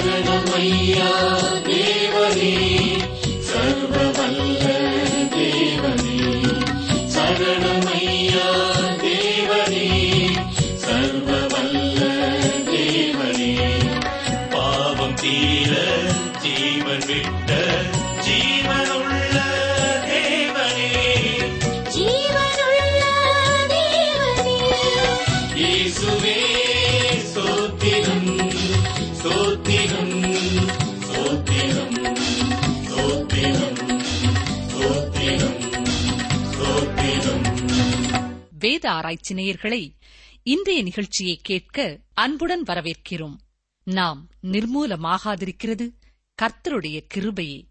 சரணமையா தேவனே ஆராய்ச்சி நேயர்களை இன்றைய நிகழ்ச்சியை கேட்க அன்புடன் வரவேற்கிறோம். நாம் நிர்மூலமாகாதிருக்கிறது கர்த்தருடைய கிருபையே.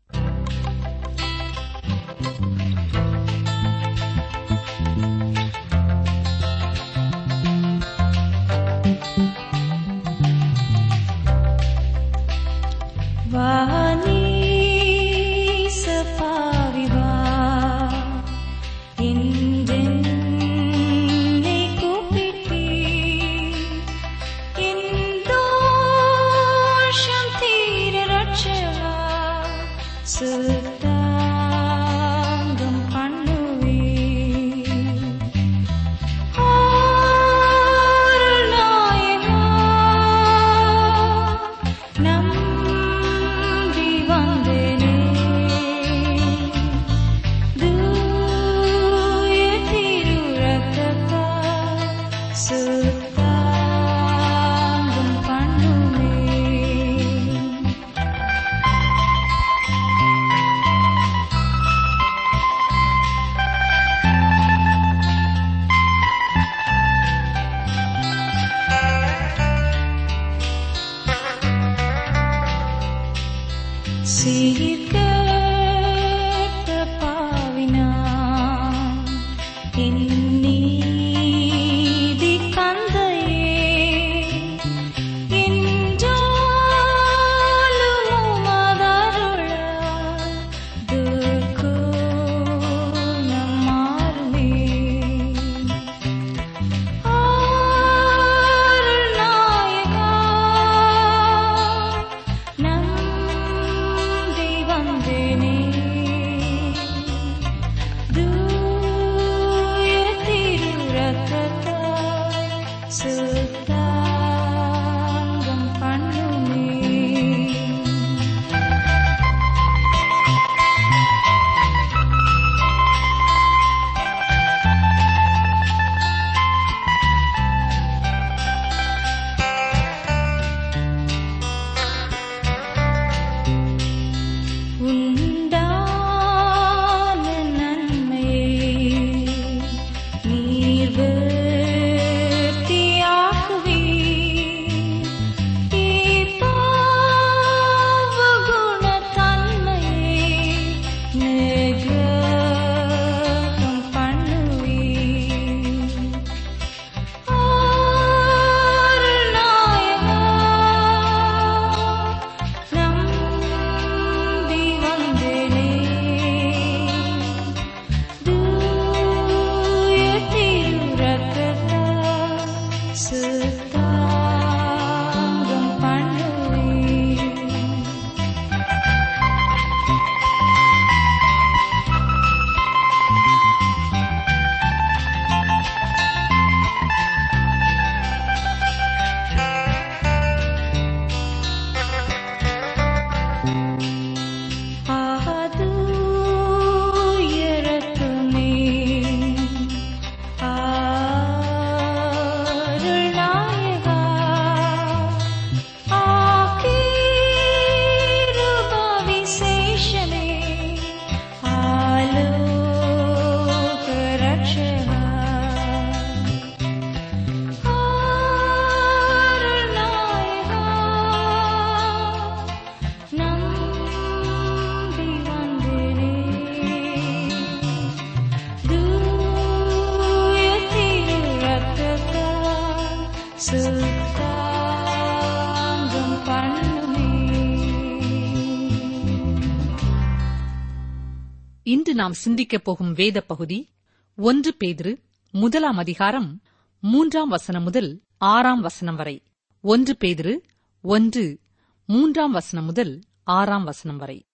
இன்று நாம் சிந்திக்கப் போகும் வேத பகுதி ஒன்று பேதுரு முதலாம் அதிகாரம் மூன்றாம் வசனம் முதல் ஆறாம் வசனம் வரை. ஒன்று பேதுரு ஒன்று மூன்றாம் வசனம் முதல் ஆறாம் வசனம் வரை.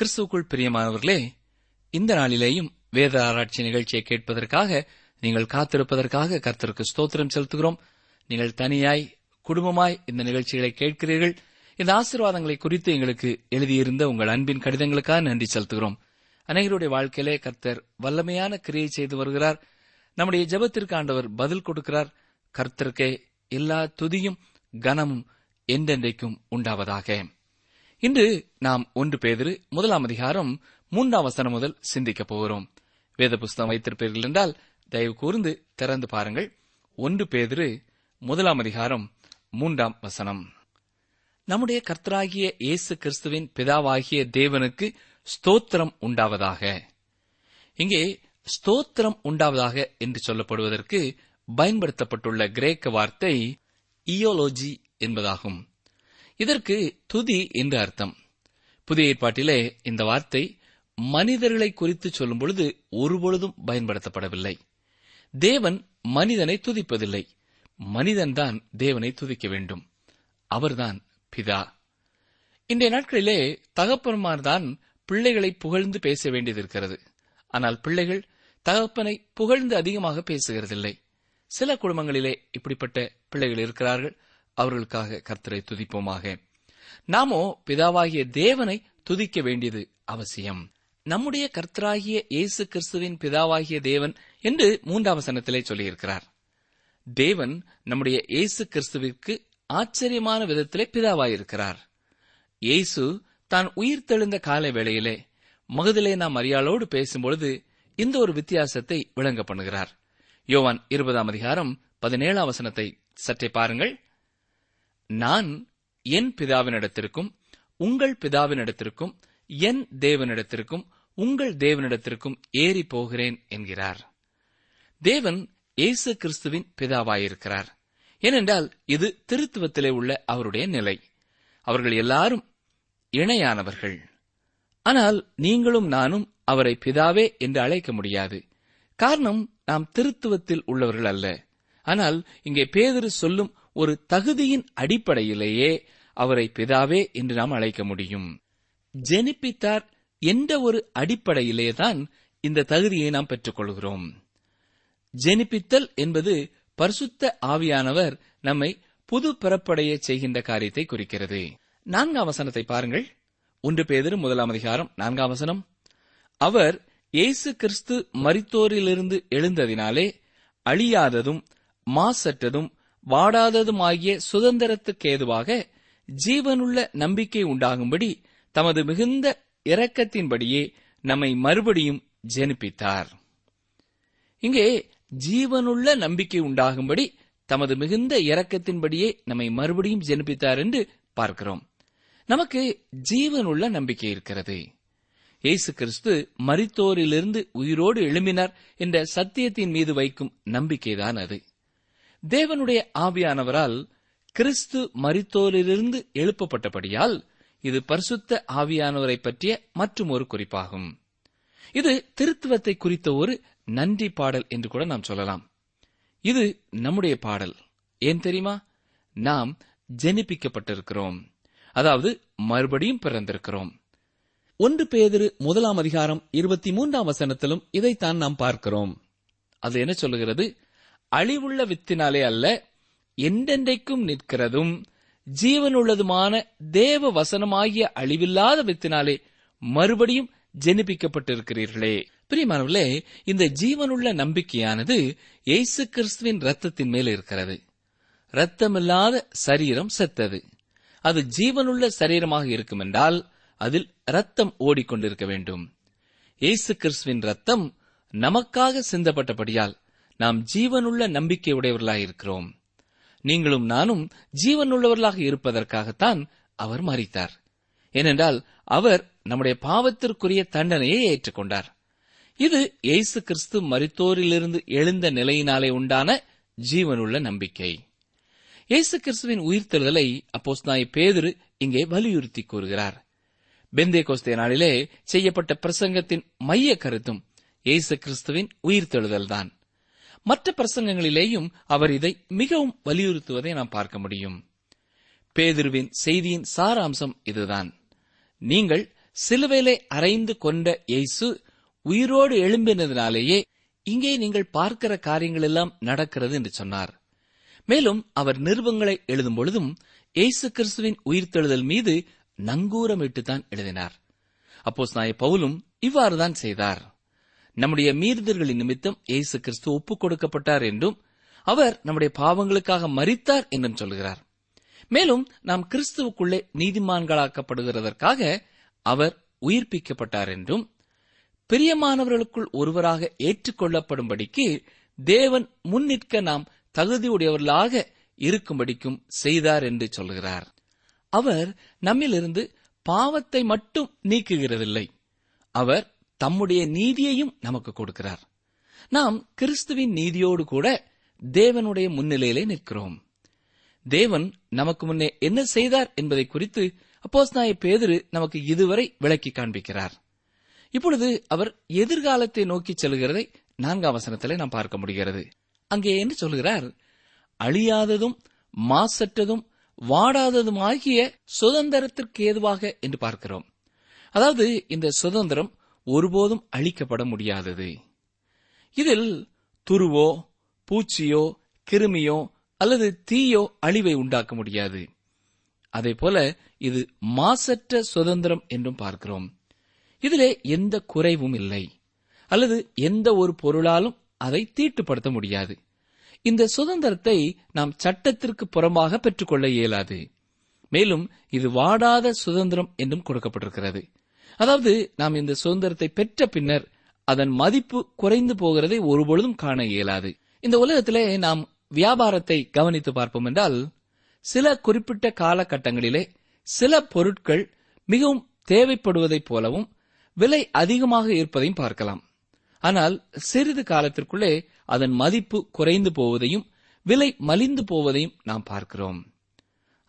கிறிஸ்துவுக்குள் பிரியமானவர்களே இந்த நாளிலேயும் வேத ஆராய்ச்சி நிகழ்ச்சியை கேட்பதற்காக நீங்கள் காத்திருப்பதற்காக கர்த்தருக்கு ஸ்தோத்திரம் செலுத்துகிறோம். நீங்கள் தனியாய் குடும்பமாய் இந்த நிகழ்ச்சிகளை கேட்கிறீர்கள். இந்த ஆசீர்வாதங்களை குறித்து எங்களுக்கு எழுதியிருந்த உங்கள் அன்பின் கடிதங்களுக்காக நன்றி செலுத்துகிறோம். அனைவருடைய வாழ்க்கையிலே கர்த்தர் வல்லமையான கிரியை செய்து வருகிறார். நம்முடைய ஜெபத்திற்கு ஆண்டவர் பதில் கொடுக்கிறார். கர்த்தருக்கே எல்லா துதியும் கனமும் என்றென்றைக்கும் உண்டாவதாக. இன்று நாம் ஒன்று பேதிரு முதலாம் அதிகாரம் மூன்றாம் வசனம் முதல் சிந்திக்கப் போகிறோம். வேத புஸ்தகம் வைத்திருப்பீர்கள் என்றால் தயவு கூர்ந்து திறந்து பாருங்கள். ஒன்று பேதிரு முதலாம் அதிகாரம் மூன்றாம் வசனம். நம்முடைய கர்த்தராகிய இயேசு கிறிஸ்துவின் பிதாவாகிய தேவனுக்கு ஸ்தோத்திரம் உண்டாவதாக. இங்கே ஸ்தோத்திரம் உண்டாவதாக என்று சொல்லப்படுவதற்கு பயன்படுத்தப்பட்டுள்ள கிரேக்க வார்த்தை இயோலோஜி என்பதாகும். இதற்கு துதி என்று அர்த்தம். புதிய ஏற்பாட்டிலே இந்த வார்த்தை மனிதர்களை குறித்து சொல்லும் பொழுது ஒருபொழுதும் பயன்படுத்தப்படவில்லை. தேவன் மனிதனை துதிப்பதில்லை. மனிதன்தான் தேவனை துதிக்க வேண்டும். அவர்தான் பிதா. இன்றைய நாட்களிலே தகப்பன்மார்தான் பிள்ளைகளை புகழ்ந்து பேச வேண்டியதிருக்கிறது. ஆனால் பிள்ளைகள் தகப்பனை புகழ்ந்து அதிகமாக பேசுகிறதில்லை. சில குடும்பங்களிலே இப்படிப்பட்ட பிள்ளைகள் இருக்கிறார்கள். அவர்களுக்காக கர்த்தரை துதிப்போமாக. நாமோ பிதாவாகிய தேவனை துதிக்க வேண்டியது அவசியம். நம்முடைய கர்த்தராகிய இயேசு கிறிஸ்துவின் பிதாவாகிய தேவன் என்று மூன்றாம் சனத்திலே சொல்லியிருக்கிறார். தேவன் நம்முடைய இயேசு கிறிஸ்துவிற்கு ஆச்சரியமான விதத்திலே பிதாவாயிருக்கிறார். இயேசு தான் உயிர் தெழுந்த கால வேளையிலே மகதிலே நாம் மரியாளோடு பேசும்பொழுது இந்த ஒரு வித்தியாசத்தை விளங்க பண்ணுகிறார். யோவான் இருபதாம் அதிகாரம் பதினேழாம் வசனத்தை சற்றே பாருங்கள். நான் என் பிதாவினிடத்திற்கும் உங்கள் பிதாவினிடத்திற்கும் என் தேவனிடத்திற்கும் உங்கள் தேவனிடத்திற்கும் ஏறி போகிறேன் என்கிறார். தேவன் இயேசு கிறிஸ்துவின் பிதாவாயிருக்கிறார். ஏனென்றால் இது திருத்துவத்திலே உள்ள அவருடைய நிலை. அவர்கள் எல்லாரும் இணையானவர்கள். ஆனால் நீங்களும் நானும் அவரை பிதாவே என்று அழைக்க முடியாது. காரணம் நாம் திருத்துவத்தில் உள்ளவர்கள் அல்ல. ஆனால் இங்கே பேதரு சொல்லும் ஒரு தகுதியின் அடிப்படையிலேயே அவரை பிதாவே என்று நாம் அழைக்க முடியும். ஜெனிப்பித்தார் என்ற ஒரு அடிப்படையிலேதான் இந்த தகுதியை நாம் பெற்றுக்கொள்கிறோம். ஜெனிப்பித்தல் என்பது பரிசுத்த ஆவியானவர் நம்மை புது பிறப்படைய செய்கின்ற காரியத்தை குறிக்கிறது. நான்காம் வசனத்தை பாருங்கள். ஒன்று பேதரும் முதலாம் அதிகாரம் நான்காம் வசனம். அவர் இயேசு கிறிஸ்து மரித்தோரிலிருந்து எழுந்ததினாலே அழியாததும் மாசற்றதும் வாடாததுமாகிய சுதந்திரத்துக்கேதுவாக ஜீவனுள்ள நம்பிக்கை உண்டாகும்படி தமது மிகுந்த இரக்கத்தின்படியே நம்மை மறுபடியும் ஜெனிப்பித்தார். இங்கே ஜீவனுள்ள நம்பிக்கை உண்டாகும்படி தமது மிகுந்த இரக்கத்தின்படியே நம்மை மறுபடியும் ஜெனிப்பித்தார் என்று பார்க்கிறோம். நமக்கு ஜீவனுள்ள நம்பிக்கை இருக்கிறது. இயேசு கிறிஸ்து மரித்தோரிலிருந்து உயிரோடு எழும்பினார் என்ற சத்தியத்தின் மீது வைக்கும் நம்பிக்கைதான் அது. தேவனுடைய ஆவியானவரால் கிறிஸ்து மரித்தோரிலிருந்து எழுப்பப்பட்டபடியால் இது பரிசுத்த ஆவியானவரை பற்றிய மற்றும் ஒரு குறிப்பாகும். இது திருத்துவத்தை குறித்த ஒரு நன்றி பாடல் என்று கூட நாம் சொல்லலாம். இது நம்முடைய பாடல். ஏன் தெரியுமா? நாம் ஜெனிப்பிக்கப்பட்டிருக்கிறோம். அதாவது மறுபடியும் பிறந்திருக்கிறோம். ஒன்று பேதிரு முதலாம் அதிகாரம் இருபத்தி மூன்றாம் வசனத்திலும் இதைத்தான் நாம் பார்க்கிறோம். அது என்ன சொல்லுகிறது? அழிவுள்ள வித்தினாலே அல்ல என்றென்றைக்கும் நிற்கிறதும் ஜீவனுள்ளதுமான தேவ வசனமாகிய அழிவில்லாத வித்தினாலே மறுபடியும் ஜெனிப்பிக்கப்பட்டிருக்கிறீர்களே. பிரியமானவர்களே இந்த ஜீவனுள்ள நம்பிக்கையானது இயேசு கிறிஸ்துவின் ரத்தத்தின் மேல் இருக்கிறது. ரத்தமில்லாத சரீரம் செத்தது. அது ஜீவனுள்ள சரீரமாக இருக்கும் என்றால் அதில் ரத்தம் ஓடிக்கொண்டிருக்க வேண்டும். இயேசு கிறிஸ்துவின் ரத்தம் நமக்காக சிந்தப்பட்டபடியால் நாம் ஜீவனுள்ள நம்பிக்கை உடையவர்களாயிருக்கிறோம் நீங்களும் நானும் ஜீவனுள்ளவர்களாக இருப்பதற்காகத்தான் அவர் மறித்தார் ஏனென்றால் அவர் நம்முடைய பாவத்திற்குரிய தண்டனையை ஏற்றுக்கொண்டார். இது இயேசு கிறிஸ்து மரித்தோரிலிருந்து எழுந்த நிலையினாலே உண்டான ஜீவனுள்ள நம்பிக்கை. இயேசு கிறிஸ்துவின் உயிர்த்தெழுதலை அப்போஸ்தாய் பேதுரு இங்கே வலியுறுத்தி கூறுகிறார். பெந்தே கோஸ்தே நாளிலே செய்யப்பட்ட பிரசங்கத்தின் மைய கருத்தும் இயேசு கிறிஸ்துவின் உயிர்த்தெழுதல்தான். மற்ற பிரசங்கங்களிலேயும் அவர் இதை மிகவும் வலியுறுத்துவதை நாம் பார்க்க முடியும். பேதுருவின் செய்தியின் சாராம்சம் இதுதான். நீங்கள் சிலுவையிலே அறைந்து கொண்ட இயேசு உயிரோடு எழும்பினதினாலேயே இங்கே நீங்கள் பார்க்கிற காரியங்கள் எல்லாம் நடக்கிறது என்று சொன்னார். மேலும் அவர் நிருபங்களை எழுதும் பொழுதும் இயேசு கிறிஸ்துவின் உயிர்த்தெழுதல் மீது நங்கூரமிட்டுத்தான் எழுதினார். அப்போஸ் நாய பவுலும் இவ்வாறுதான் செய்தார். நம்முடைய மீறுதல்களின் நிமித்தம் இயேசு கிறிஸ்து ஒப்புக் கொடுக்கப்பட்டார் என்றும் அவர் நம்முடைய பாவங்களுக்காக மறித்தார் என்றும் சொல்கிறார். மேலும் நாம் கிறிஸ்துவுக்குள்ளே நீதிமான்களாக்கப்படுகிறதற்காக அவர் உயிர்ப்பிக்கப்பட்டார் என்றும் பிரியமானவர்களுக்குள் ஒருவராக ஏற்றுக்கொள்ளப்படும்படிக்கு தேவன் முன்னிற்க நாம் தகுதியுடையவர்களாக இருக்கும்படிக்கும் செய்தார் என்று சொல்கிறார். அவர் நம்மிலிருந்து பாவத்தை மட்டும் நீக்குகிறதில்லை. அவர் தம்முடைய நீதியையும் நமக்கு கொடுக்கிறார். நாம் கிறிஸ்துவின் நீதியோடு கூட தேவனுடைய முன்னிலையிலே நிற்கிறோம். தேவன் நமக்கு முன்னே என்ன செய்தார் என்பதை குறித்து அப்போஸ் நாய நமக்கு இதுவரை விளக்கி காண்பிக்கிறார். இப்பொழுது அவர் எதிர்காலத்தை நோக்கி செல்கிறதை நான்காம் வசனத்திலே நாம் பார்க்க முடிகிறது. அங்கே என்ன சொல்கிறார் அழியாததும் மாசற்றதும் வாடாததுமாகிய சுதந்திரத்திற்கு ஏதுவாக? என்று பார்க்கிறோம். அதாவது இந்த சுதந்திரம் ஒருபோதும் அழிக்கப்பட முடியாதது. இதில் துருவோ பூச்சியோ கிருமியோ அல்லது தீயோ அழிவை உண்டாக்க முடியாது. அதே போல இது மாசற்ற சுதந்திரம் என்றும் பார்க்கிறோம். இதிலே எந்த குறைவும் இல்லை. அல்லது எந்த ஒரு பொருளாலும் அதை தீட்டுப்படுத்த முடியாது. இந்த சுதந்திரத்தை நாம் சட்டத்திற்கு புறமாக பெற்றுக்கொள்ள இயலாது. மேலும் இது வாடாத சுதந்திரம் என்றும் கொடுக்கப்பட்டிருக்கிறது. அதாவது நாம் இந்த சுதந்திரத்தை பெற்ற பின்னர் அதன் மதிப்பு குறைந்து போகிறதை ஒருபொழுதும் காண இயலாது. இந்த உலகத்திலே நாம் வியாபாரத்தை கவனித்து பார்ப்போம் என்றால் சில குறிப்பிட்ட காலகட்டங்களிலே சில பொருட்கள் மிகவும் தேவைப்படுவதைப் போலவும் விலை அதிகமாக இருப்பதையும் பார்க்கலாம். ஆனால் சிறிது காலத்திற்குள்ளே அதன் மதிப்பு குறைந்து போவதையும் விலை மலிந்து போவதையும் நாம் பார்க்கிறோம்.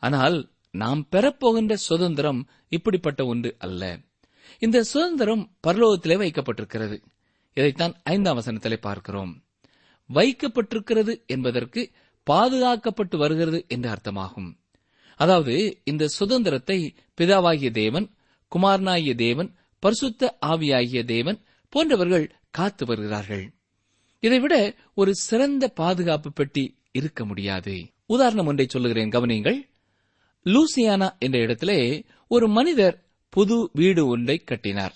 ஆனால் நாம் பெறப்போகின்ற சுதந்திரம் இப்படிப்பட்ட ஒன்று அல்ல. இந்த சுதந்திரம் பரலோகத்திலே வைக்கப்பட்டிருக்கிறது. இதைத்தான் ஐந்தாம் வசனத்திலே பார்க்கிறோம். வைக்கப்பட்டிருக்கிறது என்பதற்கு பாதுகாக்கப்பட்டு வருகிறது என்று அர்த்தமாகும். அதாவது இந்த சுதந்திரத்தை பிதாவாகிய தேவன் குமாரனாகிய தேவன் பரிசுத்த ஆவியாகிய தேவன் போன்றவர்கள் காத்து வருகிறார்கள். இதைவிட ஒரு சிறந்த பாதுகாப்பு பெட்டி இருக்க முடியாது. உதாரணம் ஒன்றை சொல்லுகிறேன் கவனியுங்கள். லூசியானா என்ற இடத்திலே ஒரு மனிதர் புது வீடு ஒன்றை கட்டினார்.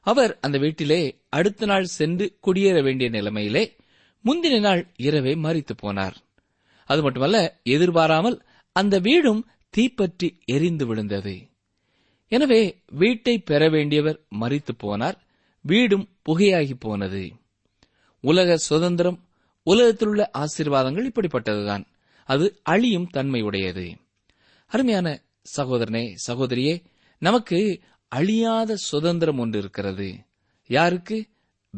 அவர் அந்த வீட்டிலே அடுத்த நாள் சென்று குடியேற வேண்டிய நிலைமையிலே முந்தின நாள் இரவே மறித்து போனார். அது மட்டுமல்ல எதிர்பாராமல் அந்த வீடும் தீப்பற்றி எரிந்து விழுந்தது. எனவே வீட்டை பெற வேண்டியவர் மறித்து போனார் வீடும் புகையாகி போனது. உலக சுதந்திரம் உலகத்திலுள்ள ஆசீர்வாதங்கள் இப்படிப்பட்டதுதான். அது அழியும் தன்மையுடையது. அருமையான சகோதரனே சகோதரியே நமக்கு அழியாத சுதந்திரம் ஒன்று இருக்கிறது. யாருக்கு?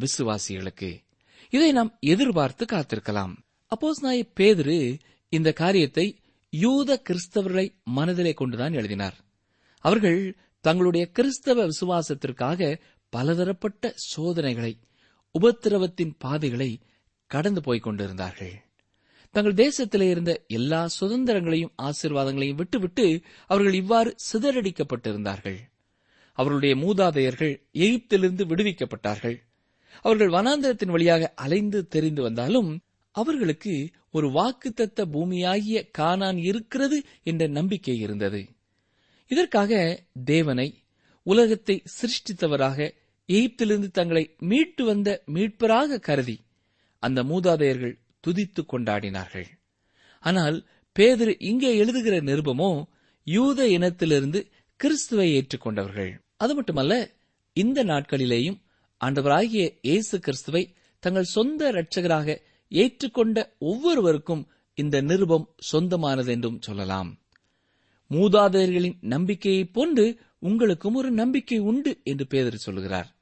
விசுவாசிகளுக்கு. இதை நாம் எதிர்பார்த்து காத்திருக்கலாம். அப்போஸ் நாய பேதுரு இந்த காரியத்தை யூத கிறிஸ்தவர்களை மனதிலே கொண்டுதான் எழுதினார். அவர்கள் தங்களுடைய கிறிஸ்தவ விசுவாசத்திற்காக பலதரப்பட்ட சோதனைகளை உபத்திரவத்தின் பாதைகளை கடந்து போய்க் கொண்டிருந்தார்கள். தங்கள் தேசத்திலே இருந்த எல்லா சுதந்திரங்களையும் ஆசீர்வாதங்களையும் விட்டுவிட்டு அவர்கள் இவ்வாறு சிதறடிக்கப்பட்டிருந்தார்கள். அவர்களுடைய மூதாதையர்கள் எகிப்திலிருந்து விடுவிக்கப்பட்டார்கள். அவர்கள் வனாந்திரத்தின் வழியாக அலைந்து தெரிந்து வந்தாலும் அவர்களுக்கு ஒரு வாக்குத்தத்த பூமியாகிய கானான் இருக்கிறது என்ற நம்பிக்கை இருந்தது. இதற்காக தேவனை உலகத்தை சிருஷ்டித்தவராக எகிப்திலிருந்து தங்களை மீட்டு வந்த மீட்பராக கருதி அந்த மூதாதையர்கள் துதித்து கொண்டாடினார்கள். ஆனால் பேதர் இங்கே எழுதுகிற நிருபமோ யூத இனத்திலிருந்து கிறிஸ்துவை ஏற்றுக்கொண்டவர்கள். அது மட்டுமல்ல இந்த நாட்களிலேயும் ஆண்டவராகிய இயேசு கிறிஸ்துவை தங்கள் சொந்த இரட்சகராக ஏற்றுக்கொண்ட ஒவ்வொருவருக்கும் இந்த நிருபம் சொந்தமானது என்றும் சொல்லலாம். மூதாதையர்களின் நம்பிக்கையைப் போன்று உங்களுக்கும் ஒரு நம்பிக்கை உண்டு என்று பேதர் சொல்கிறார்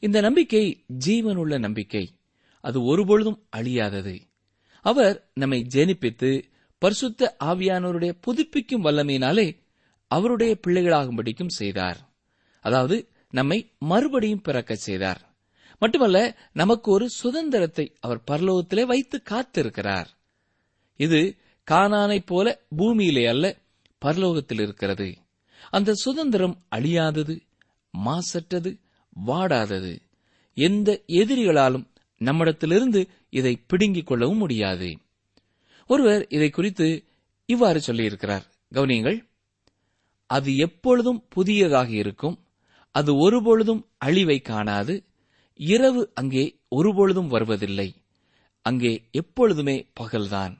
இந்த நம்பிக்கை ஜீவனுள்ள நம்பிக்கை. அது ஒருபொழுதும் அழியாதது. அவர் நம்மை ஜெனிப்பித்து பரிசுத்த ஆவியானவருடைய புதுப்பிக்கும் வல்லமையினாலே அவருடைய பிள்ளைகளாகும்படிக்கும் செய்தார். அதாவது நம்மை மறுபடியும் பிறக்கச் செய்தார். மட்டுமல்ல நமக்கு ஒரு சுதந்திரத்தை அவர் பரலோகத்திலே வைத்து காத்திருக்கிறார். இது கானானைப் போல பூமியிலே அல்ல பரலோகத்தில் இருக்கிறது. அந்த சுதந்திரம் அழியாதது மாசற்றது வாடாதது. எந்த எதிரிகளாலும் நம்மிடத்திலிருந்து இதை பிடுங்கிக் கொள்ளவும் முடியாது. ஒருவர் இதை குறித்து இவ்வாறு சொல்லியிருக்கிறார். கவனியங்கள். அது எப்பொழுதும் புதியதாக இருக்கும். அது ஒருபொழுதும் அழிவை காணாது. இரவு அங்கே ஒருபொழுதும் வருவதில்லை. அங்கே எப்பொழுதுமே பகல்தான்.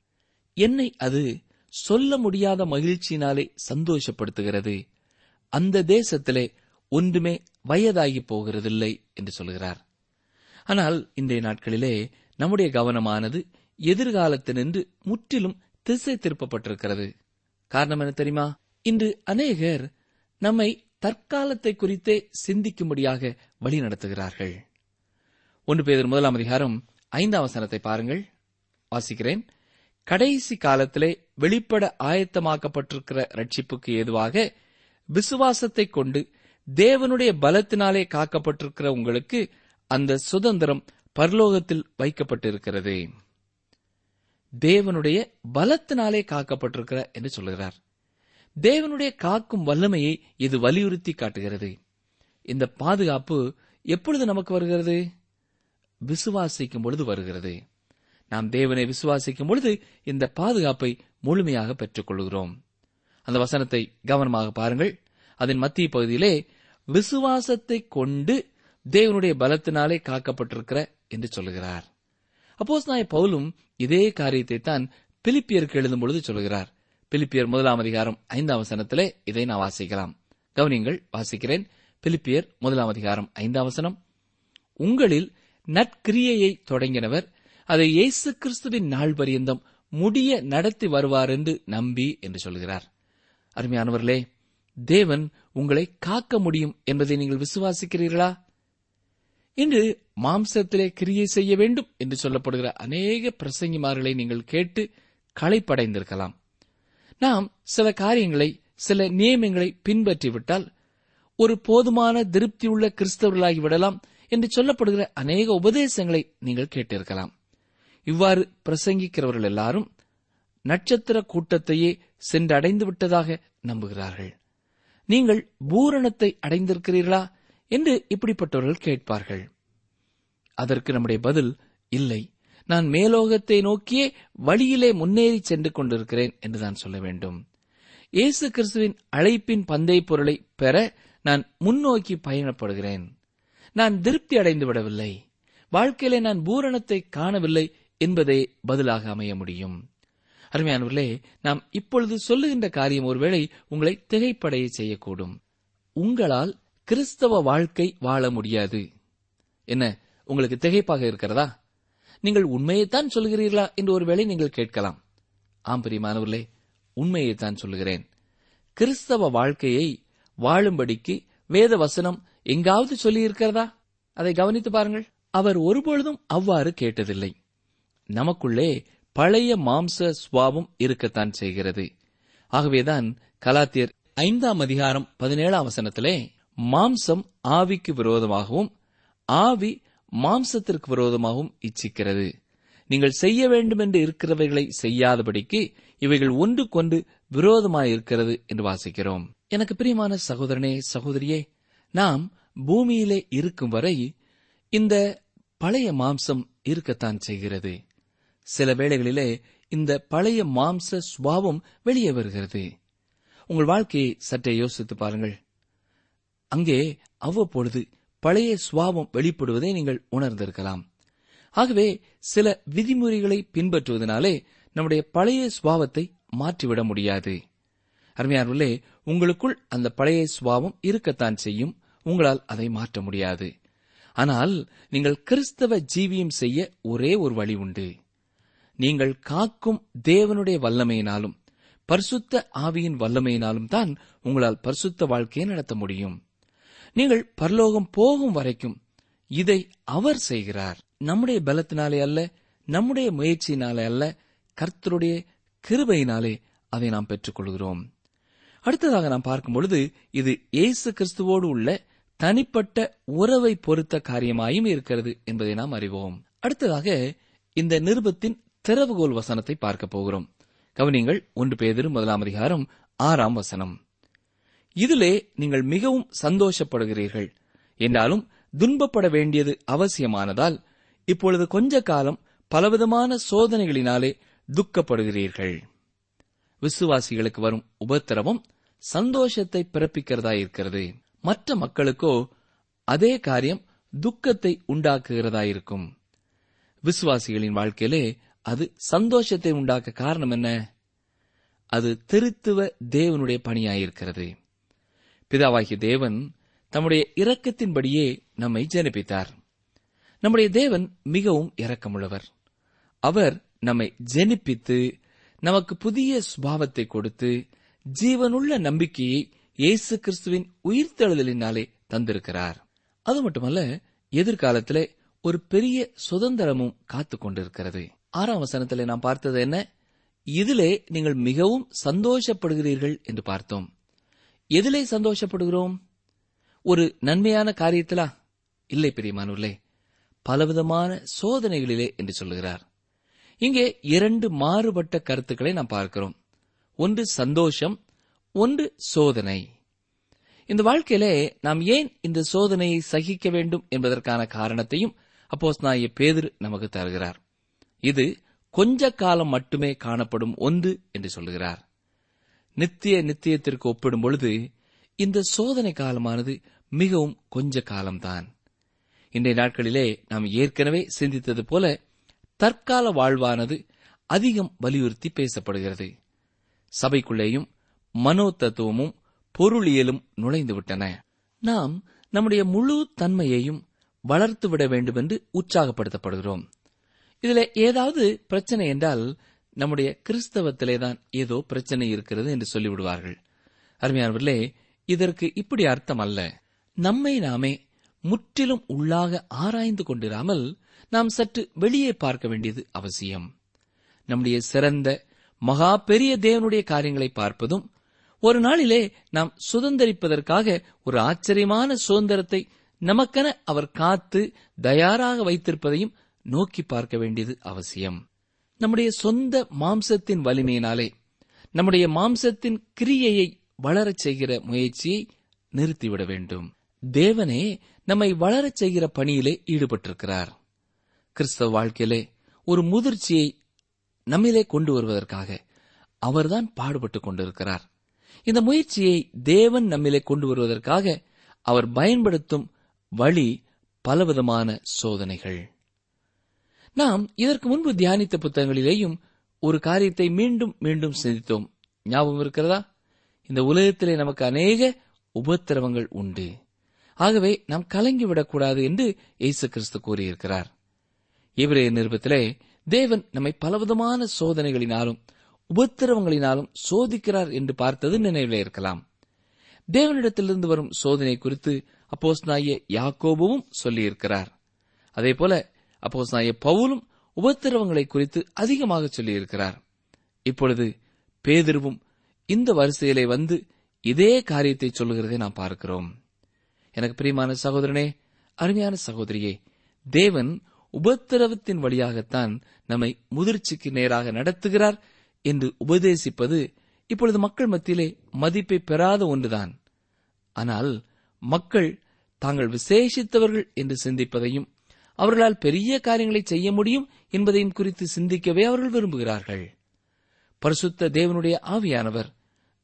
என்னை அது சொல்ல முடியாத மகிழ்ச்சியினாலே சந்தோஷப்படுத்துகிறது. அந்த தேசத்திலே ஒன்றுமே வயதாகி போகிறதில்லை என்று சொல்கிறார். ஆனால் இன்றைய நாட்களிலே நம்முடைய கவனமானது எதிர்காலத்தினின்று முற்றிலும் திசை திருப்பப்பட்டிருக்கிறது. காரணம் என்ன தெரியுமா? இன்று அநேகர் நம்மை தற்காலத்தை குறித்தே சிந்திக்கும்படியாக வழி நடத்துகிறார்கள். ஒன்று பேர் முதலாம் அதிகாரம் ஐந்தாம் வசனத்தை பாருங்கள். வாசிக்கிறேன். கடைசி காலத்திலே வெளிப்பட ஆயத்தமாக்கப்பட்டிருக்கிற ரட்சிப்புக்கு ஏதுவாக விசுவாசத்தை கொண்டு தேவனுடைய பலத்தினாலே காக்கப்பட்டிருக்கிற உங்களுக்கு அந்த சுதந்திரம் பரலோகத்தில் வைக்கப்பட்டிருக்கிறது. தேவனுடைய பலத்தினாலே காக்கப்பட்டிருக்கிற என்று சொல்கிறார். தேவனுடைய காக்கும் வல்லமையை இது வலியுறுத்தி காட்டுகிறது. இந்த பாதுகாப்பு எப்பொழுது நமக்கு வருகிறது? விசுவாசிக்கும் பொழுது வருகிறது. நாம் தேவனை விசுவாசிக்கும் பொழுது இந்த பாதுகாப்பை முழுமையாக பெற்றுக் கொள்கிறோம் அந்த வசனத்தை கவனமாக பாருங்கள். அதன் மத்திய பகுதியிலே விசுவாசத்தை கொண்டு தேவனுடைய பலத்தினாலே காக்கப்பட்டிருக்கிற என்று சொல்லுகிறார் அப்போஸ் நாய பவுலும் இதே காரியத்தை தான் பிலிப்பியருக்கு எழுதும் பொழுது சொல்கிறார். பிலிப்பியர் முதலாம் அதிகாரம் ஐந்தாம் வசனத்திலே இதை நான் வாசிக்கலாம். கவனியங்கள் வாசிக்கிறேன். பிலிப்பியர் முதலாம் அதிகாரம் ஐந்தாம் வசனம். உங்களில் நற்கிரியையை தொடங்கினவர் அதை இயேசு கிறிஸ்துவின் நாள் பரியந்தம் முடிய நடத்தி வருவார் என்று நம்பி என்று சொல்கிறார். அருமையானவர்களே தேவன் உங்களை காக்க முடியும் என்பதை நீங்கள் விசுவாசிக்கிறீர்களா? இன்று மாம்சத்திலே கிரியை செய்ய வேண்டும் என்று சொல்லப்படுகிற அநேக பிரசங்கிமார்களை நீங்கள் கேட்டு களைப்படைந்திருக்கலாம். நாம் சில காரியங்களை சில நியமங்களை பின்பற்றிவிட்டால் ஒரு போதுமான திருப்தியுள்ள கிறிஸ்தவர்களாகி விடலாம் என்று சொல்லப்படுகிற அநேக உபதேசங்களை நீங்கள் கேட்டிருக்கலாம். இவ்வாறு பிரசங்கிக்கிறவர்கள் எல்லாரும் நட்சத்திர கூட்டத்தையே சென்றடைந்து விட்டதாக நம்புகிறார்கள். நீங்கள் பூரணத்தை அடைந்திருக்கிறீர்களா என்று இப்படிப்பட்டவர்கள் கேட்பார்கள். அதற்கு நம்முடைய பதில் இல்லை. நான் மேலோகத்தை நோக்கியே வழியிலே முன்னேறி சென்று கொண்டிருக்கிறேன் என்று நான் சொல்ல வேண்டும். இயேசு கிறிஸ்துவின் அழைப்பின் பந்தை பொருளை பெற நான் முன்னோக்கி பயணப்படுகிறேன். நான் திருப்தி அடைந்து விடவில்லை. வாழ்க்கையிலே நான் பூரணத்தை காணவில்லை என்பதே பதிலாக அமைய முடியும். அருமையானவர்களே நாம் இப்பொழுது சொல்லுகின்ற காரியம் ஒருவேளை உங்களை திகைப்படைய செய்யக்கூடும். உங்களால் கிறிஸ்தவ வாழ்க்கை வாழ முடியாது. என்ன உங்களுக்கு திகைப்பாக இருக்கிறதா? நீங்கள் உண்மையைத்தான் சொல்கிறீர்களா என்று ஒருவேளை நீங்கள் கேட்கலாம். ஆம் பிரியமானவர்களே உண்மையைத்தான் சொல்லுகிறேன். கிறிஸ்தவ வாழ்க்கையை வாழும்படிக்கு வேத வசனம் எங்காவது சொல்லியிருக்கிறதா? அதை கவனித்து பாருங்கள். அவர் ஒருபொழுதும் அவ்வாறு கேட்டதில்லை. நமக்குள்ளே பழைய மாம்ச சுவாபம் இருக்கத்தான் செய்கிறது. ஆகவேதான் கலாத்தியர் ஐந்தாம் அதிகாரம் பதினேழாம் வசனத்திலே மாம்சம் ஆவிக்கு விரோதமாகவும் ஆவி மாம்சத்திற்கு விரோதமாகவும் இச்சிக்கிறது. நீங்கள் செய்ய வேண்டும் என்று இருக்கிறவைகளை செய்யாதபடிக்கு இவைகள் ஒன்றுக்கொன்று விரோதமாயிருக்கிறது என்று வாசிக்கிறோம். எனக்கு பிரியமான சகோதரனே சகோதரியே நாம் பூமியிலே இருக்கும் வரை இந்த பழைய மாம்சம் இருக்கத்தான் செய்கிறது. சில வேளைகளிலே இந்த பழைய மாம்ச சுபாவம் வெளியே வருகிறது. உங்கள் வாழ்க்கையை சற்றே யோசித்து பாருங்கள். அங்கே அவ்வப்பொழுது பழைய சுவாபம் வெளிப்படுவதை நீங்கள் உணர்ந்திருக்கலாம். ஆகவே சில விதிமுறைகளை பின்பற்றுவதனாலே நம்முடைய பழைய சுவாவத்தை மாற்றிவிட முடியாது. அருமையானவர்களே உங்களுக்குள் அந்த பழைய சுவாவம் இருக்கத்தான் செய்யும். உங்களால் அதை மாற்ற முடியாது. ஆனால் நீங்கள் கிறிஸ்தவ ஜீவியம் செய்ய ஒரே ஒரு வழி உண்டு. நீங்கள் காக்கும் தேவனுடைய வல்லமையினாலும் பரிசுத்த ஆவியின் வல்லமையினாலும் தான் உங்களால் பரிசுத்த வாழ்க்கையை நடத்த முடியும். நீங்கள் பரலோகம் போகும் வரைக்கும் இதை அவர் செய்கிறார். நம்முடைய பலத்தினாலே அல்ல நம்முடைய முயற்சியினாலே அல்ல கர்த்தருடைய கிருபையினாலே அதை நாம் பெற்றுக்கொள்கிறோம். அடுத்ததாக நாம் பார்க்கும் பொழுது இது இயேசு கிறிஸ்துவோடு உள்ள தனிப்பட்ட உறவை பொறுத்த காரியமாயும் இருக்கிறது என்பதை நாம் அறிவோம். அடுத்ததாக இந்த நிருபத்தின் திறவுகோல் வசனத்தை பார்க்க போகிறோம். கவனிங்கள் ஒன்று பேதிரு முதலாம் அதிகாரம் ஆறாம் வசனம். இதிலே நீங்கள் மிகவும் சந்தோஷப்படுகிறீர்கள். என்றாலும் துன்பப்பட வேண்டியது அவசியமானதால் இப்பொழுது கொஞ்ச காலம் பலவிதமான சோதனைகளினாலே துக்கப்படுகிறீர்கள். விசுவாசிகளுக்கு வரும் உபத்திரவம் சந்தோஷத்தை பிறப்பிக்கிறதா இருக்கிறது. மற்ற மக்களுக்கோ அதே காரியம் துக்கத்தை உண்டாக்குகிறதா இருக்கும். விசுவாசிகளின் வாழ்க்கையிலே அது சந்தோஷத்தை உண்டாக்க காரணம் என்ன? அது திருத்துவ தேவனுடைய பணியாயிருக்கிறது. பிதாவாகிய தேவன் தம்முடைய இரக்கத்தின்படியே நம்மை ஜெனிப்பித்தார். நம்முடைய தேவன் மிகவும் இரக்கமுள்ளவர். அவர் நம்மை ஜெனிப்பித்து நமக்கு புதிய சுபாவத்தை கொடுத்து ஜீவனுள்ள நம்பிக்கையை இயேசு கிறிஸ்துவின் உயிர்த்தெழுதலினாலே தந்திருக்கிறார். அது மட்டுமல்ல எதிர்காலத்திலே ஒரு பெரிய சுதந்திரமும் காத்துக் கொண்டிருக்கிறது ஆறாம் வசனத்திலே நாம் பார்த்தது என்ன? இதிலே நீங்கள் மிகவும் சந்தோஷப்படுகிறீர்கள் என்று பார்த்தோம். எதிலே சந்தோஷப்படுகிறோம்? ஒரு நன்மையான காரியத்திலா? இல்லை பிரியமானவர்களே. பலவிதமான சோதனைகளிலே என்று சொல்லுகிறார். இங்கே இரண்டு மாறுபட்ட கருத்துக்களை நாம் பார்க்கிறோம். ஒன்று சந்தோஷம் ஒன்று சோதனை. இந்த வாழ்க்கையிலே நாம் ஏன் இந்த சோதனையை சகிக்க வேண்டும் என்பதற்கான காரணத்தையும் அப்போஸ் நாய பேதிரு நமக்கு தருகிறார். இது கொஞ்ச காலம் மட்டுமே காணப்படும் ஒன்று என்று சொல்லுகிறார். நித்திய நித்தியத்திற்கு ஒப்பிடும் பொழுது இந்த சோதனை காலமானது மிகவும் கொஞ்ச காலம்தான். இன்றைய நாட்களிலே நாம் ஏற்கனவே சிந்தித்தது போல தற்கால வாழ்வானது அதிகம் வலியுறுத்தி பேசப்படுகிறது. சபைக்குள்ளேயும் மனோ தத்துவமும் பொருளியலும் நுழைந்துவிட்டன. நாம் நம்முடைய முழு தன்மையையும் வளர்த்துவிட வேண்டும் என்று உற்சாகப்படுத்தப்படுகிறோம். இதுல ஏதாவது பிரச்சனை என்றால் நம்முடைய கிறிஸ்தவத்திலேதான் ஏதோ பிரச்சனை இருக்கிறது என்று சொல்லிவிடுவார்கள். அருமையானவர்களே இதற்கு இப்படி அர்த்தம் அல்ல. நம்மை நாமே முற்றிலும் உள்ளாக ஆராய்ந்து கொண்டிராமல் நாம் சற்று வெளியே பார்க்க வேண்டியது அவசியம். நம்முடைய சிறந்த மகா பெரிய தேவனுடைய காரியங்களை பார்ப்பதும் ஒரு நாளிலே நாம் சுதந்திரிப்பதற்காக ஒரு ஆச்சரியமான சுதந்திரத்தை நமக்கென அவர் காத்து தயாராக வைத்திருப்பதையும் நோக்கி பார்க்க வேண்டியது அவசியம். நம்முடைய சொந்த மாம்சத்தின் வலிமையினாலே நம்முடைய மாம்சத்தின் கிரியையை வளரச் செய்கிற முயற்சியை நிறுத்திவிட வேண்டும். தேவனே நம்மை வளரச் செய்கிற பணியிலே ஈடுபட்டிருக்கிறார். கிறிஸ்தவ வாழ்க்கையிலே ஒரு முதிர்ச்சியை நம்மிலே கொண்டு வருவதற்காக அவர்தான் பாடுபட்டுக் கொண்டிருக்கிறார். இந்த முயற்சியை தேவன் நம்மிலே கொண்டு வருவதற்காக அவர் பயன்படுத்தும் வழி பலவிதமான சோதனைகள். நாம் இதற்கு முன்பு தியானித்த புத்தகங்களிலேயும் ஒரு காரியத்தை மீண்டும் மீண்டும் சிந்தித்தோம். ஞாபகம் இருக்கிறதா? இந்த உலகத்திலே நமக்கு அநேக உபத்திரவங்கள் உண்டு. ஆகவே நாம் கலங்கிவிடக்கூடாது என்று இயேசு கிறிஸ்து கூறியிருக்கிறார். இவரே நிருபத்திலே தேவன் நம்மை பலவிதமான சோதனைகளினாலும் உபத்திரவங்களினாலும் சோதிக்கிறார் என்று பார்த்தது நினைவிலே இருக்கலாம். தேவனிடத்திலிருந்து வரும் சோதனை குறித்து அப்போஸ் நாய யாக்கோபுவும் சொல்லியிருக்கிறார். அதேபோல போல அப்போ பவுலும் உபத்திரவங்களை குறித்து அதிகமாக சொல்லியிருக்கிறார். இப்பொழுது பேதிருவும் இந்த வரிசையிலே வந்து இதே காரியத்தை சொல்லுகிறதை நாம் பார்க்கிறோம். எனக்கு பிரியமான சகோதரனே அருமையான சகோதரியே தேவன் உபத்திரவத்தின் வழியாகத்தான் நம்மை முதிர்ச்சிக்கு நேராக நடத்துகிறார் என்று உபதேசிப்பது இப்பொழுது மக்கள் மத்தியிலே மதிப்பை பெறாத ஒன்றுதான். ஆனால் மக்கள் தாங்கள் விசேஷித்தவர்கள் என்று சிந்திப்பதையும் அவர்களால் பெரிய காரியங்களை செய்ய முடியும் என்பதையும் குறித்து சிந்திக்கவே அவர்கள் விரும்புகிறார்கள். பரிசுத்த தேவனுடைய ஆவியானவர்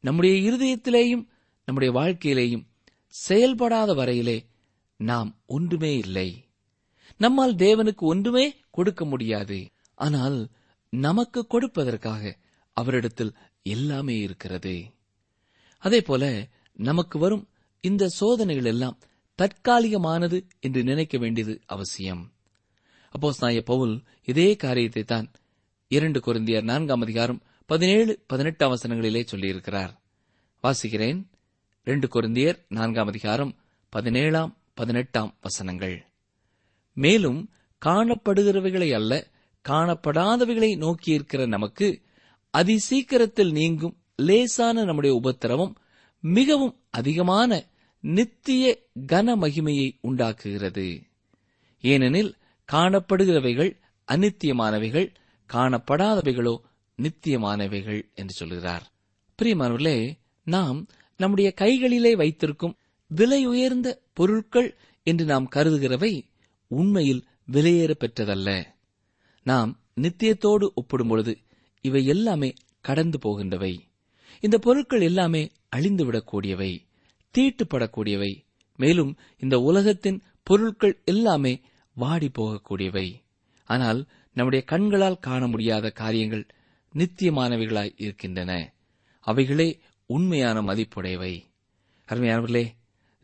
நம்முடைய இருதயத்திலேயும் நம்முடைய வாழ்க்கையிலேயும் செயல்படாத வரையிலே நாம் ஒன்றுமே இல்லை. நம்மால் தேவனுக்கு ஒன்றுமே கொடுக்க முடியாது. ஆனால் நமக்கு கொடுப்பதற்காக அவரிடத்தில் எல்லாமே இருக்கிறது. அதே போல நமக்கு வரும் இந்த சோதனைகள் எல்லாம் தற்காலிகமானது என்று நினைக்க வேண்டியது அவசியம். அப்போஸ் நாய பவுல் இதே காரியத்தை தான் இரண்டு குருந்தியர் நான்காம் அதிகாரம் பதினேழு பதினெட்டாம் வசனங்களிலே சொல்லியிருக்கிறார். வாசிக்கிறேன். ரெண்டு குருந்தியர் நான்காம் அதிகாரம் பதினேழாம் பதினெட்டாம் வசனங்கள். மேலும் காணப்படுகிறவைகளை அல்ல காணப்படாதவைகளை நோக்கியிருக்கிற நமக்கு அதிசீக்கிரத்தில் நீங்கும் லேசான நம்முடைய உபத்திரவம் மிகவும் அதிகமான நித்திய கன மகிமையை உண்டாக்குகிறது. ஏனெனில் காணப்படுகிறவைகள் அநித்தியமானவைகள் காணப்படாதவைகளோ நித்தியமானவைகள் என்று சொல்கிறார். பிரியமானவர்களே நாம் நம்முடைய கைகளிலே வைத்திருக்கும் விலை உயர்ந்த பொருட்கள் என்று நாம் கருதுகிறவை உண்மையில் விலையேற பெற்றதல்ல. நாம் நித்தியத்தோடு ஒப்பிடும்பொழுது இவை எல்லாமே கடந்து போகின்றவை. இந்த பொருட்கள் எல்லாமே அழிந்துவிடக்கூடியவை. தீட்டுப்படக்கூடியவை. மேலும் இந்த உலகத்தின் பொருட்கள் எல்லாமே வாடி போகக்கூடியவை. ஆனால் நம்முடைய கண்களால் காண முடியாத காரியங்கள் நித்தியமானவைகளாய் இருக்கின்றன. அவைகளே உண்மையான மதிப்புடையவை. அருமையானவர்களே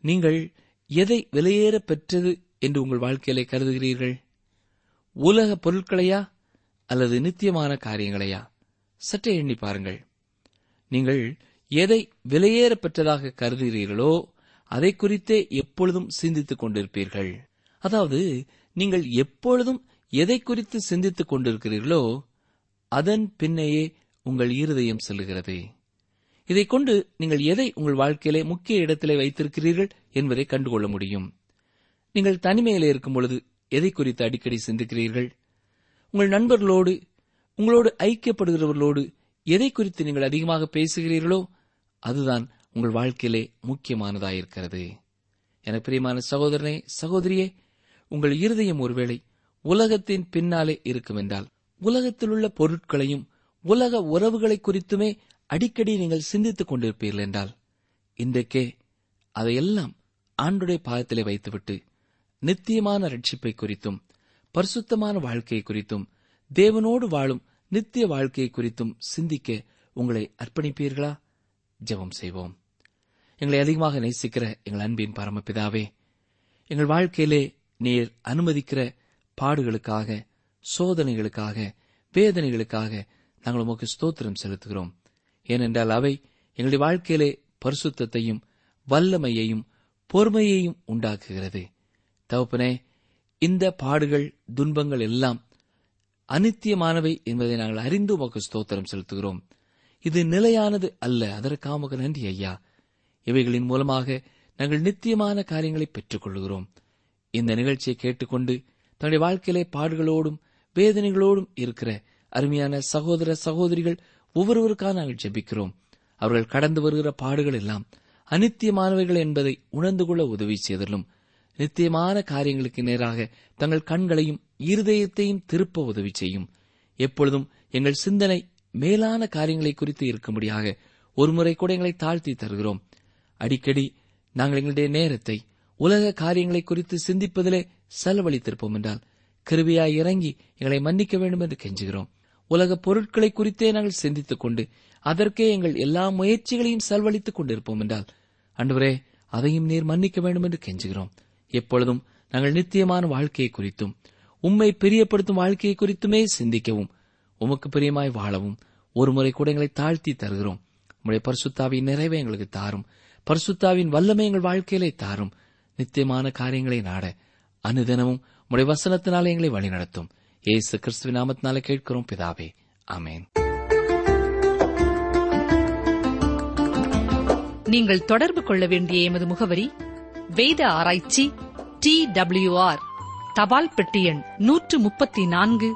நீங்கள் எதை விலையேற பெற்றது என்று உங்கள் வாழ்க்கையிலே கருதுகிறீர்கள்? உலக பொருட்களையா அல்லது நித்தியமான காரியங்களையா? சற்றே எண்ணி பாருங்கள். நீங்கள் எதை விலையேற பெற்றதாக கருதுகிறீர்களோ அதை குறித்தே எப்பொழுதும் சிந்தித்துக் கொண்டிருப்பீர்கள். அதாவது நீங்கள் எப்பொழுதும் எதை குறித்து சிந்தித்துக் கொண்டிருக்கிறீர்களோ அதன் பின்னையே உங்கள் இருதயம் செல்கிறது. இதைக் கொண்டு நீங்கள் எதை உங்கள் வாழ்க்கையிலே முக்கிய இடத்திலே வைத்திருக்கிறீர்கள் என்பதை கண்டுகொள்ள முடியும். நீங்கள் தனிமையிலே இருக்கும் பொழுது எதை குறித்து அடிக்கடி சிந்திக்கிறீர்கள்? உங்கள் நண்பர்களோடு உங்களோடு ஐக்கியப்படுகிறவர்களோடு எதை குறித்து நீங்கள் அதிகமாக பேசுகிறீர்களோ அதுதான் உங்கள் வாழ்க்கையிலே முக்கியமானதாயிருக்கிறது. என பிரியமான சகோதரனே சகோதரியே உங்கள் இருதயம் ஒருவேளை உலகத்தின் பின்னாலே இருக்கும் என்றால் உலகத்தில் உள்ள பொருட்களையும் உலக உறவுகளை குறித்துமே அடிக்கடி நீங்கள் சிந்தித்துக் கொண்டிருப்பீர்கள் என்றால் இன்றைக்கே அதையெல்லாம் ஆண்டுடைய பாதத்திலே வைத்துவிட்டு நித்தியமான ரட்சிப்பை குறித்தும் பரிசுத்தமான வாழ்க்கையை குறித்தும் தேவனோடு வாழும் நித்திய வாழ்க்கையை குறித்தும் சிந்திக்க உங்களை அர்ப்பணிப்பீர்களா? ஜெபம் செய்வோம். எங்களை அதிகமாக நேசிக்கிற எங்கள் அன்பின் பரமபிதாவே எங்கள் வாழ்க்கையிலே நீர் அனுமதிக்கிற பாடுகளுக்காக சோதனைகளுக்காக வேதனைகளுக்காக நாங்கள் உமக்கு ஸ்தோத்திரம் செலுத்துகிறோம். ஏனென்றால் அவை எங்களுடைய வாழ்க்கையிலே பரிசுத்தையும் வல்லமையையும் பொறுமையையும் உண்டாக்குகிறது. தவப்பனே இந்த பாடுகள் துன்பங்கள் எல்லாம் அனித்தியமானவை என்பதை நாங்கள் அறிந்து உமக்கு ஸ்தோத்திரம் செலுத்துகிறோம். இது நிலையானது அல்ல. அதற்காமக நன்றி ஐயா. இவைகளின் மூலமாக நாங்கள் நித்தியமான காரியங்களை பெற்றுக் கொள்கிறோம் இந்த நிகழ்ச்சியை கேட்டுக்கொண்டு தன்னுடைய வாழ்க்கையிலே பாடுகளோடும் வேதனைகளோடும் இருக்கிற அருமையான சகோதர சகோதரிகள் ஒவ்வொருவருக்காக நாங்கள் ஜெபிக்கிறோம். அவர்கள் கடந்து வருகிற பாடுகள் எல்லாம் அனித்தியமானவைகள் என்பதை உணர்ந்து கொள்ள உதவி செய்தலும் நித்தியமான காரியங்களுக்கு நேராக தங்கள் கண்களையும் இருதயத்தையும் திருப்ப உதவி செய்யும். எப்பொழுதும் எங்கள் சிந்தனை மேலான காரியங்களை குறித்து இருக்கும்படியாக ஒருமுறை கூட எங்களை தாழ்த்தி தருகிறோம். அடிக்கடி நாங்கள் எங்களுடைய நேரத்தை உலக காரியங்களை குறித்து சிந்திப்பதிலே செலவழித்திருப்போம் என்றால் கிருபியாய் இறங்கி எங்களை மன்னிக்க வேண்டும் என்று கெஞ்சுகிறோம். உலக பொருட்களை குறித்தே நாங்கள் சிந்தித்துக் கொண்டு அதற்கே எங்கள் எல்லா முயற்சிகளையும் செலவழித்துக் கொண்டிருப்போம் என்றால் அன்றுவரே அதையும் நீர் மன்னிக்க வேண்டும் என்று கெஞ்சுகிறோம். எப்பொழுதும் நாங்கள் நித்தியமான வாழ்க்கையை குறித்தும் உம்மை பிரியப்படுத்தும் வாழ்க்கையை குறித்துமே சிந்திக்கவும் உமக்கு பிரியமாய் வாழவும். ஒருமுறை கூட எங்களை தாழ்த்தி தருகிறோம். உங்களுடைய பரிசுத்தாவின் நிறைவை எங்களுக்கு தாரும். பரிசுத்தாவின் வல்லமை எங்கள் வாழ்க்கையிலே தாரும். நித்தியமான காரியங்களை நாட அனுதினமும் உம்முடைய வசனத்தினால் எங்களை வழிநடத்தும் ஏசு கிறிஸ்துவ நாமத்தினாலே கேட்கிறோம் பிதாவே. அமேன் நீங்கள் தொடர்பு கொள்ள வேண்டிய எமது முகவரி வேத ஆராய்ச்சி டி டபிள்யூ ஆர் தபால் பெட்டி எண் நூற்று முப்பத்தி நான்கு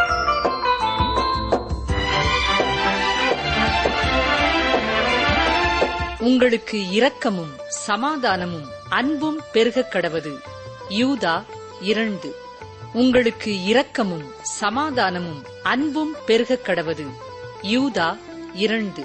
உங்களுக்கு இரக்கமும் சமாதானமும் அன்பும் பெருகக் கடவது. யூதா இரண்டு. உங்களுக்கு இரக்கமும் சமாதானமும் அன்பும் பெருகக் கடவது. யூதா இரண்டு.